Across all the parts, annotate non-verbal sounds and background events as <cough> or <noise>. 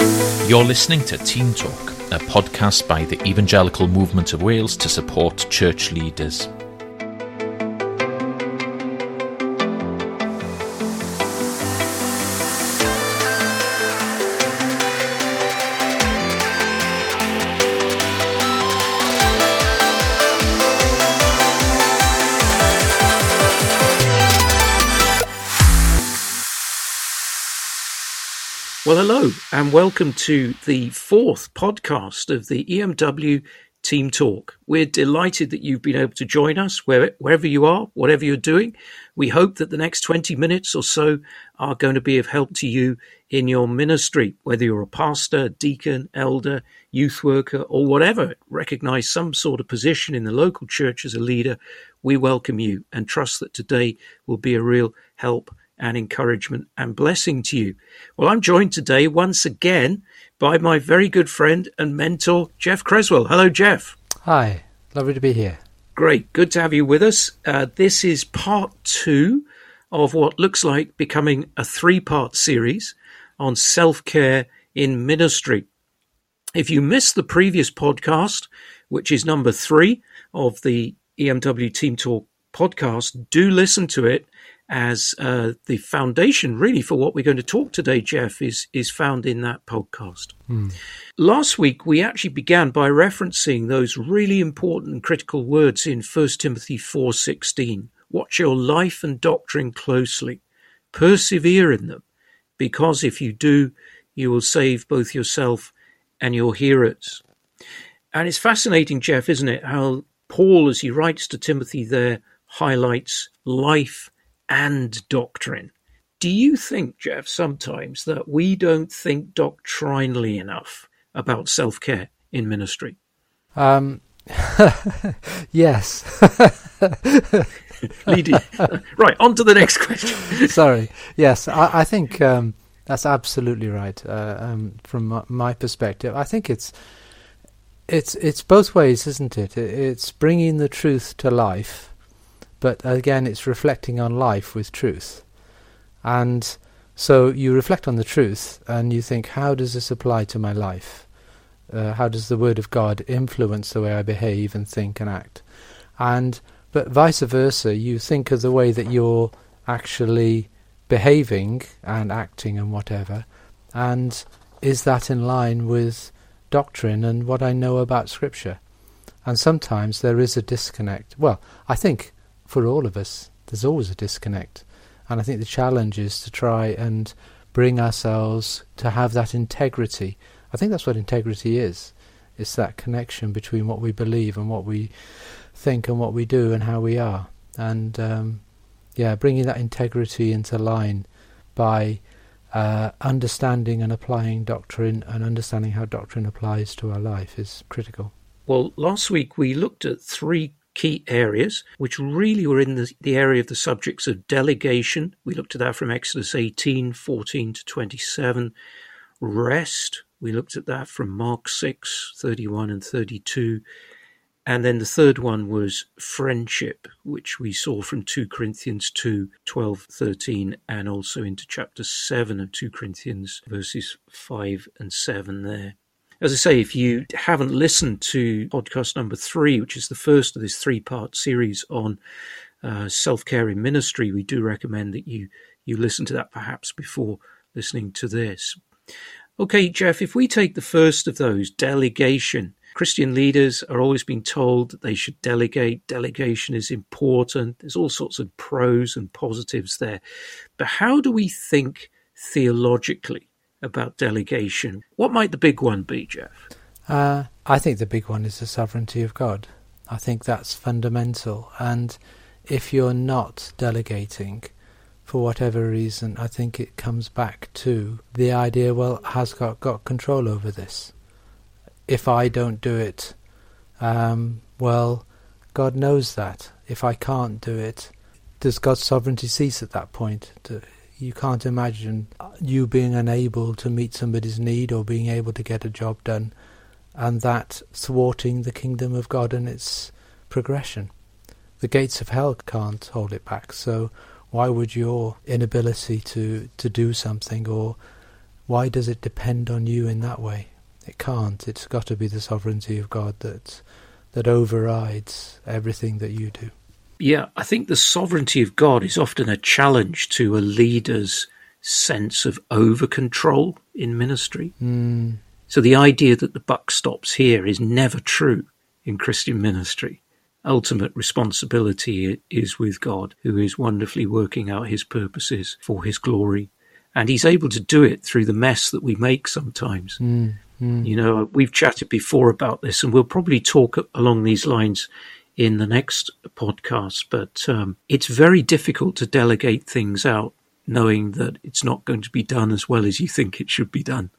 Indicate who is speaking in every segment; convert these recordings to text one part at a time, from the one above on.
Speaker 1: You're listening to Team Talk, a podcast by the Evangelical Movement of Wales to support church leaders.
Speaker 2: And welcome to the fourth podcast of the EMW Team Talk. We're delighted that you've been able to join us wherever you are, whatever you're doing. We hope that the next 20 minutes or so are going to be of help to you in your ministry, whether you're a pastor, deacon, elder, youth worker, or whatever. Recognize some sort of position in the local church as a leader. We welcome you and trust that today will be a real help and encouragement and blessing to you. Well, I'm joined today once again by my very good friend and mentor, Jeff Creswell. Hello, Jeff.
Speaker 3: Hi, lovely to be here.
Speaker 2: Great, good to have you with us. Uh, this is part two of what looks like becoming a three part series on self care in ministry. If you missed the previous podcast, which is number three of the EMW Team Talk podcast, do listen to it as uh, the foundation really for what we're going to talk today, Jeff, is is found in that podcast.
Speaker 3: Hmm.
Speaker 2: Last week we actually began by referencing those really important and critical words in 1 Timothy 4:16. Watch your life and doctrine closely. Persevere in them, because if you do, you will save both yourself and your hearers. And it's fascinating, Jeff, isn't it, how Paul, as he writes to Timothy there, highlights life and doctrine. Do you think, Jeff, sometimes that we don't think doctrinally enough about self care in ministry?
Speaker 3: Um, <laughs> yes. <laughs>
Speaker 2: Right, on to the next question. <laughs>
Speaker 3: Sorry. Yes, I, I think um, that's absolutely right. Uh, um, from my, my perspective, I think it's it's it's both ways, isn't it? It's bringing the truth to life but again, it's reflecting on life with truth. And so you reflect on the truth and you think, how does this apply to my life? Uh, how does the Word of God influence the way I behave and think and act? And but vice versa, you think of the way that you're actually behaving and acting and whatever, and is that in line with doctrine and what I know about Scripture? And sometimes there is a disconnect. Well, I think for all of us, there's always a disconnect. And I think the challenge is to try and bring ourselves to have that integrity. I think that's what integrity is. It's that connection between what we believe and what we think and what we do and how we are. And um, yeah, bringing that integrity into line by uh, understanding and applying doctrine and understanding how doctrine applies to our life is critical.
Speaker 2: Well, last week we looked at three key areas, which really were in the, the area of the subjects of delegation. We looked at that from Exodus 18, 14 to 27. Rest, we looked at that from Mark 6, 31 and 32. And then the third one was friendship, which we saw from 2 Corinthians 2, 12, 13, and also into chapter 7 of 2 Corinthians, verses 5 and 7 there. As I say, if you haven't listened to podcast number three, which is the first of this three part series on uh, self care in ministry, we do recommend that you, you listen to that perhaps before listening to this. Okay, Jeff, if we take the first of those, delegation, Christian leaders are always being told that they should delegate. Delegation is important. There's all sorts of pros and positives there. But how do we think theologically about delegation. What might the big one be, Jeff?
Speaker 3: Uh, I think the big one is the sovereignty of God. I think that's fundamental. And if you're not delegating, for whatever reason, I think it comes back to the idea well, has God got control over this? If I don't do it, um, well, God knows that. If I can't do it, does God's sovereignty cease at that point? You can't imagine uh, you being unable to meet somebody's need or being able to get a job done, and that thwarting the kingdom of God and its progression. The gates of hell can't hold it back, so why would your inability to, to do something or why does it depend on you in that way? It can't. It's got to be the sovereignty of God that that overrides everything that you do.
Speaker 2: Yeah, I think the sovereignty of God is often a challenge to a leader's sense of over control in ministry.
Speaker 3: Mm.
Speaker 2: So the idea that the buck stops here is never true in Christian ministry. Ultimate responsibility is with God, who is wonderfully working out his purposes for his glory. And he's able to do it through the mess that we make sometimes.
Speaker 3: Mm. Mm.
Speaker 2: You know, we've chatted before about this, and we'll probably talk along these lines in the next podcast. But um, it's very difficult to delegate things out, knowing that it's not going to be done as well as you think it should be done.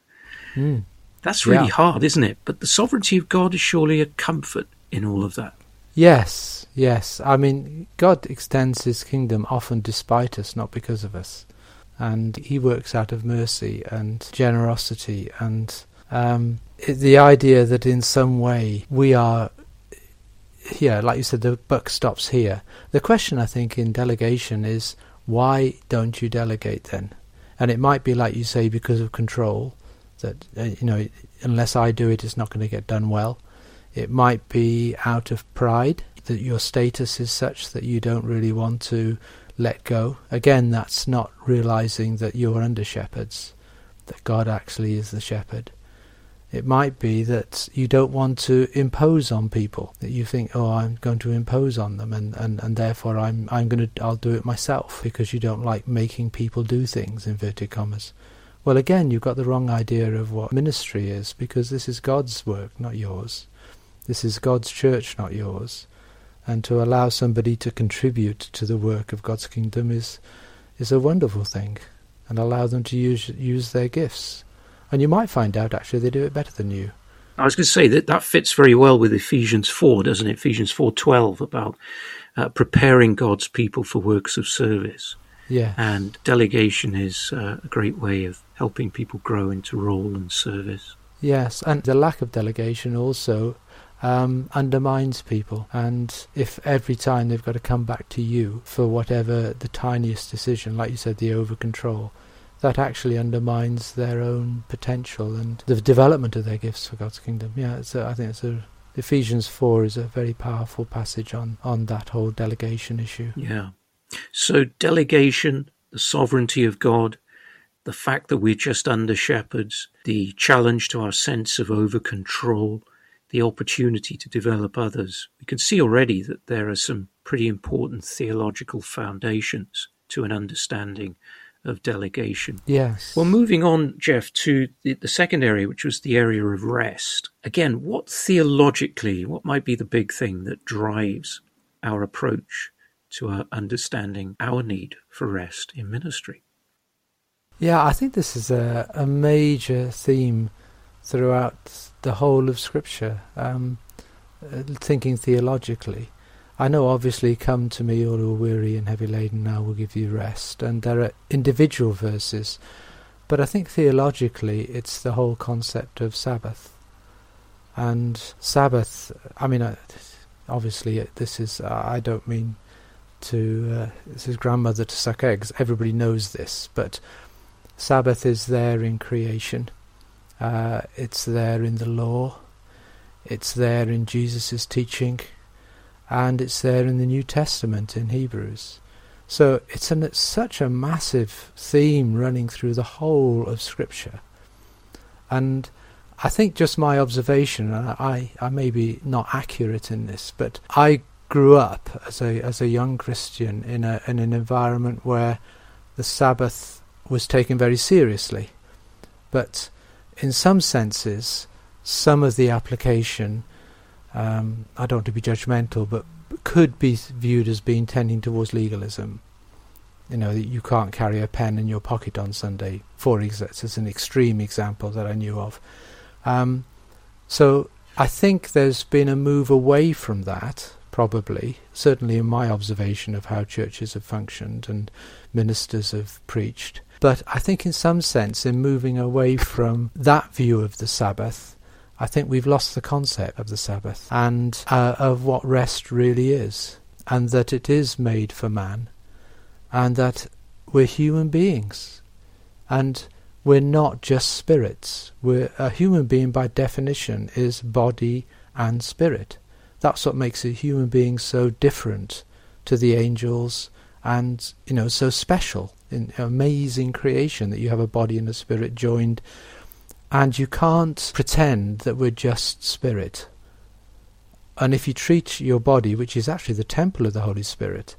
Speaker 3: Mm.
Speaker 2: That's really
Speaker 3: Yeah.
Speaker 2: hard, isn't it? But the sovereignty of God is surely a comfort in all of that.
Speaker 3: Yes, yes. I mean, God extends His kingdom often despite us, not because of us, and He works out of mercy and generosity, and um, the idea that in some way we are, yeah, like you said, the buck stops here. The question I think in delegation is why don't you delegate then? And it might be like you say because of control, that uh, you know, unless I do it, it's not going to get done well. It might be out of pride that your status is such that you don't really want to let go. Again, that's not realizing that you're under shepherds, that God actually is the shepherd. It might be that you don't want to impose on people, that you think, oh, I'm going to impose on them, and, and, and therefore I'm I'm going to I'll do it myself because you don't like making people do things inverted commas. Well, again, you've got the wrong idea of what ministry is because this is God's work, not yours. This is God's church, not yours. And to allow somebody to contribute to the work of God's kingdom is is a wonderful thing, and allow them to use use their gifts. And you might find out actually they do it better than you.
Speaker 2: I was going to say that that fits very well with Ephesians 4, doesn't it? Ephesians 4:12 about uh, preparing God's people for works of service.
Speaker 3: Yeah.
Speaker 2: And delegation is uh, a great way of helping people grow into role and service.
Speaker 3: Yes, and the lack of delegation also um, undermines people. And if every time they've got to come back to you for whatever the tiniest decision, like you said, the over control, that actually undermines their own potential and the development of their gifts for God's kingdom. Yeah, I think it's a Ephesians four is a very powerful passage on on that whole delegation issue.
Speaker 2: Yeah. So delegation, the sovereignty of God, the fact that we're just under shepherds, the challenge to our sense of over control, the opportunity to develop others. We can see already that there are some pretty important theological foundations to an understanding of delegation.
Speaker 3: Yes.
Speaker 2: Well, moving on, Jeff, to the, the second area, which was the area of rest. Again, what theologically, what might be the big thing that drives our approach to our understanding our need for rest in ministry?
Speaker 3: Yeah, I think this is a, a major theme throughout the whole of Scripture. Um, uh, thinking theologically, I know obviously, come to me, all who are weary and heavy laden, I will give you rest. And there are individual verses, but I think theologically, it's the whole concept of Sabbath. And Sabbath, I mean, obviously, uh, this is, uh, I don't mean to, uh, this is grandmother to suck eggs, everybody knows this, but Sabbath is there in creation. Uh, it's there in the law. It's there in Jesus' teaching. And it's there in the New Testament in Hebrews. So it's, an, it's such a massive theme running through the whole of Scripture. And I think just my observation, and I, I may be not accurate in this, but I grew up as a as a young Christian in a in an environment where the Sabbath was taken very seriously. But in some senses, some of the application, um, I don't want to be judgmental, but could be viewed as being tending towards legalism. You know, that you can't carry a pen in your pocket on Sunday, for example, as an extreme example that I knew of. Um, so I think there's been a move away from that, probably, certainly in my observation of how churches have functioned and ministers have preached. But I think, in some sense, in moving away from that view of the Sabbath, I think we've lost the concept of the Sabbath and uh, of what rest really is, and that it is made for man, and that we're human beings, and we're not just spirits. We're a human being by definition is body and spirit. That's what makes a human being so different to the angels and you know so special in amazing creation that you have a body and a spirit joined and you can't pretend that we're just spirit. And if you treat your body which is actually the temple of the holy spirit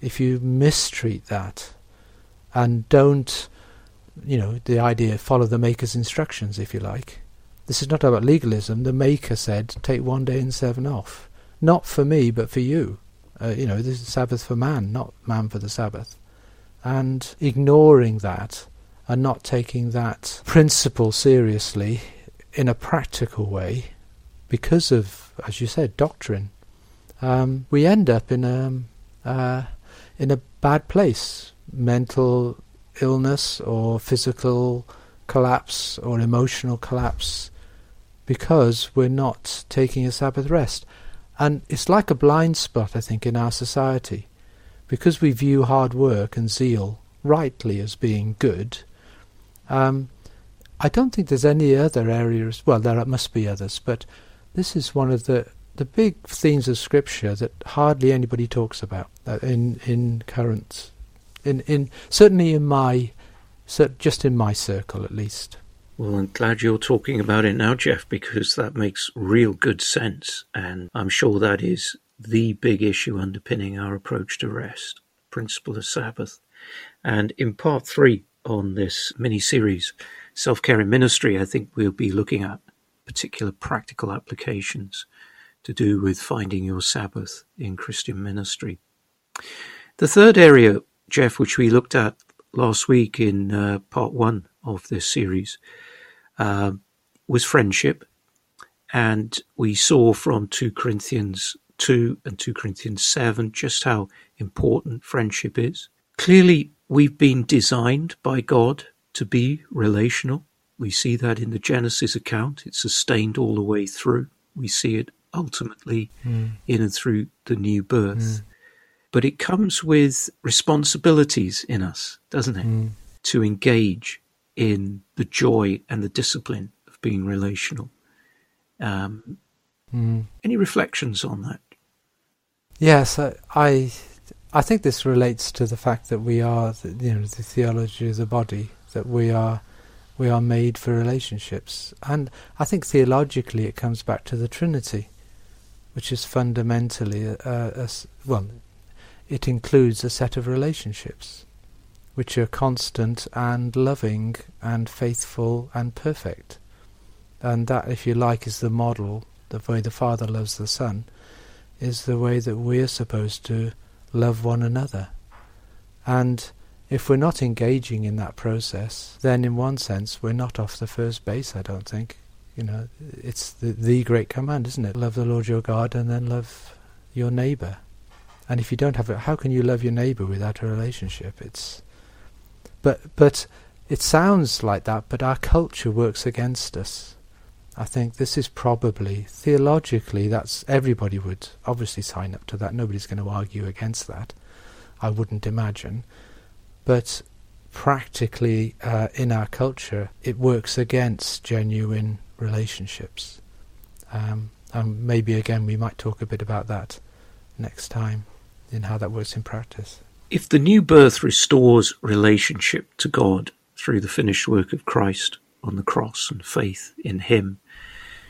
Speaker 3: if you mistreat that and don't you know the idea follow the maker's instructions if you like this is not about legalism. The maker said take one day in seven off. Not for me but for you. Uh, you know, this is Sabbath for man, not man for the Sabbath. And ignoring that and not taking that principle seriously in a practical way because of, as you said, doctrine, um, we end up in a, uh, in a bad place. Mental illness or physical collapse or emotional collapse because we're not taking a Sabbath rest. And it's like a blind spot, I think, in our society. Because we view hard work and zeal rightly as being good, um, I don't think there's any other areas, well, there must be others, but this is one of the, the big themes of Scripture that hardly anybody talks about uh, in, in current, in, in, certainly in my, just in my circle at least.
Speaker 2: Well, I'm glad you're talking about it now, Jeff, because that makes real good sense. And I'm sure that is the big issue underpinning our approach to rest, principle of Sabbath. And in part three on this mini series, Self Care in Ministry, I think we'll be looking at particular practical applications to do with finding your Sabbath in Christian ministry. The third area, Jeff, which we looked at last week in uh, part one of this series, uh, was friendship. And we saw from 2 Corinthians 2 and 2 Corinthians 7 just how important friendship is. Clearly, we've been designed by God to be relational. We see that in the Genesis account. It's sustained all the way through. We see it ultimately mm. in and through the new birth. Mm. But it comes with responsibilities in us, doesn't it? Mm. To engage in the joy and the discipline of being relational. Um, mm. Any reflections on that?
Speaker 3: Yes, I, I think this relates to the fact that we are, you know, the theology of the body, that we are, we are made for relationships, and I think theologically it comes back to the Trinity, which is fundamentally a, a, a well, it includes a set of relationships which are constant and loving and faithful and perfect. And that, if you like, is the model, the way the Father loves the Son, is the way that we're supposed to love one another. And if we're not engaging in that process, then in one sense we're not off the first base, I don't think. You know, it's the, the great command, isn't it? Love the Lord your God and then love your neighbour. And if you don't have it, how can you love your neighbour without a relationship? It's but but it sounds like that, but our culture works against us. I think this is probably theologically that's everybody would obviously sign up to that. Nobody's going to argue against that. I wouldn't imagine, but practically uh, in our culture, it works against genuine relationships. Um, and maybe again we might talk a bit about that next time in how that works in practice.
Speaker 2: If the new birth restores relationship to God through the finished work of Christ on the cross and faith in Him,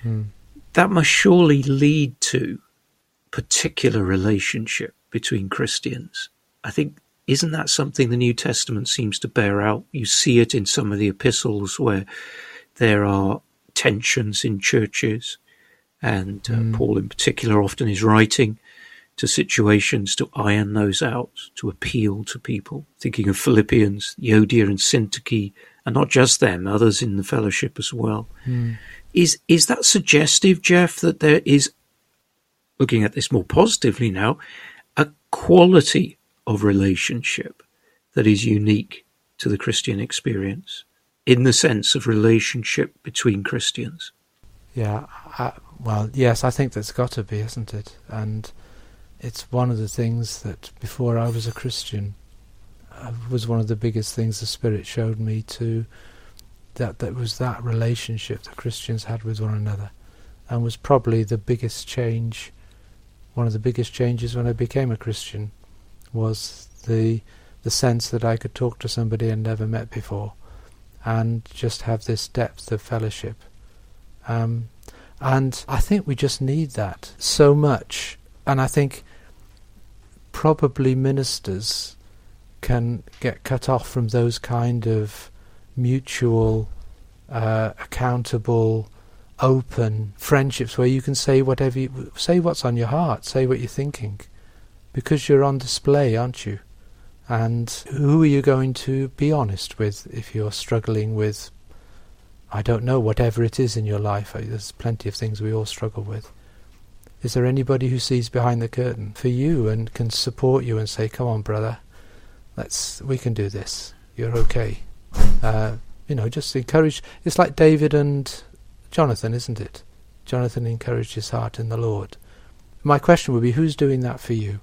Speaker 2: mm. that must surely lead to particular relationship between Christians. I think isn't that something the New Testament seems to bear out? You see it in some of the epistles where there are tensions in churches, and uh, mm. Paul in particular often is writing to situations to iron those out, to appeal to people. Thinking of Philippians, Euodia and Syntyche, and not just them, others in the fellowship as well. Mm. Is is that suggestive, Jeff, that there is, looking at this more positively now, a quality of relationship that is unique to the Christian experience, in the sense of relationship between Christians?
Speaker 3: Yeah, I, well, yes, I think that's got to be, isn't it? And it's one of the things that before I was a Christian uh, was one of the biggest things the Spirit showed me to that that was that relationship that Christians had with one another, and was probably the biggest change. One of the biggest changes when I became a Christian was the the sense that I could talk to somebody I'd never met before, and just have this depth of fellowship. Um, and I think we just need that so much. And I think probably ministers can get cut off from those kind of mutual, uh, accountable, open friendships where you can say whatever you say what's on your heart, say what you're thinking, because you're on display, aren't you? And who are you going to be honest with if you're struggling with, I don't know, whatever it is in your life? Uh, there's plenty of things we all struggle with. Is there anybody who sees behind the curtain for you and can support you and say, "Come on, brother, let's we can do this. You're okay." Uh, you know, just encourage. It's like David and Jonathan, isn't it? Jonathan encouraged his heart in the Lord. My question would be, who's doing that for you?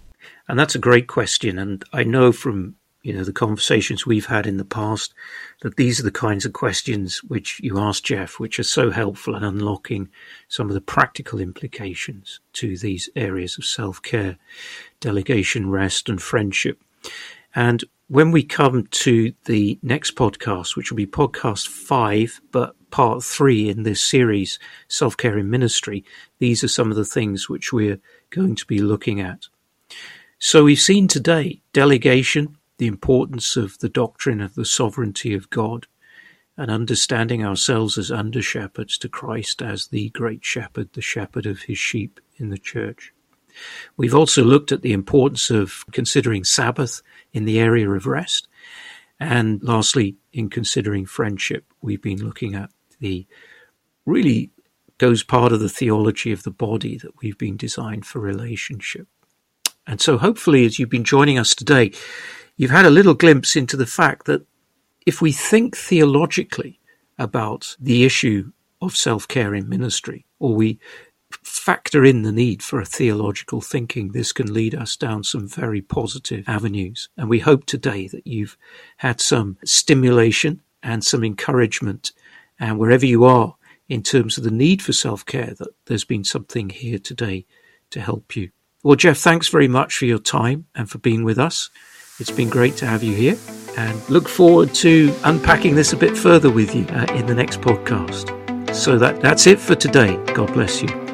Speaker 2: And that's a great question. And I know from you know the conversations we've had in the past that these are the kinds of questions which you asked Jeff, which are so helpful in unlocking some of the practical implications to these areas of self care, delegation, rest, and friendship. And when we come to the next podcast, which will be podcast five, but part three in this series, Self Care in Ministry, these are some of the things which we're going to be looking at. So we've seen today delegation, the importance of the doctrine of the sovereignty of God, and understanding ourselves as under shepherds to Christ as the great shepherd, the shepherd of his sheep in the church. We've also looked at the importance of considering Sabbath in the area of rest. And lastly, in considering friendship, we've been looking at the really goes part of the theology of the body that we've been designed for relationship. And so, hopefully, as you've been joining us today, you've had a little glimpse into the fact that if we think theologically about the issue of self care in ministry, or we factor in the need for a theological thinking, this can lead us down some very positive avenues. And we hope today that you've had some stimulation and some encouragement. And wherever you are in terms of the need for self care, that there's been something here today to help you. Well, Jeff, thanks very much for your time and for being with us. It's been great to have you here and look forward to unpacking this a bit further with you uh, in the next podcast. So that, that's it for today. God bless you.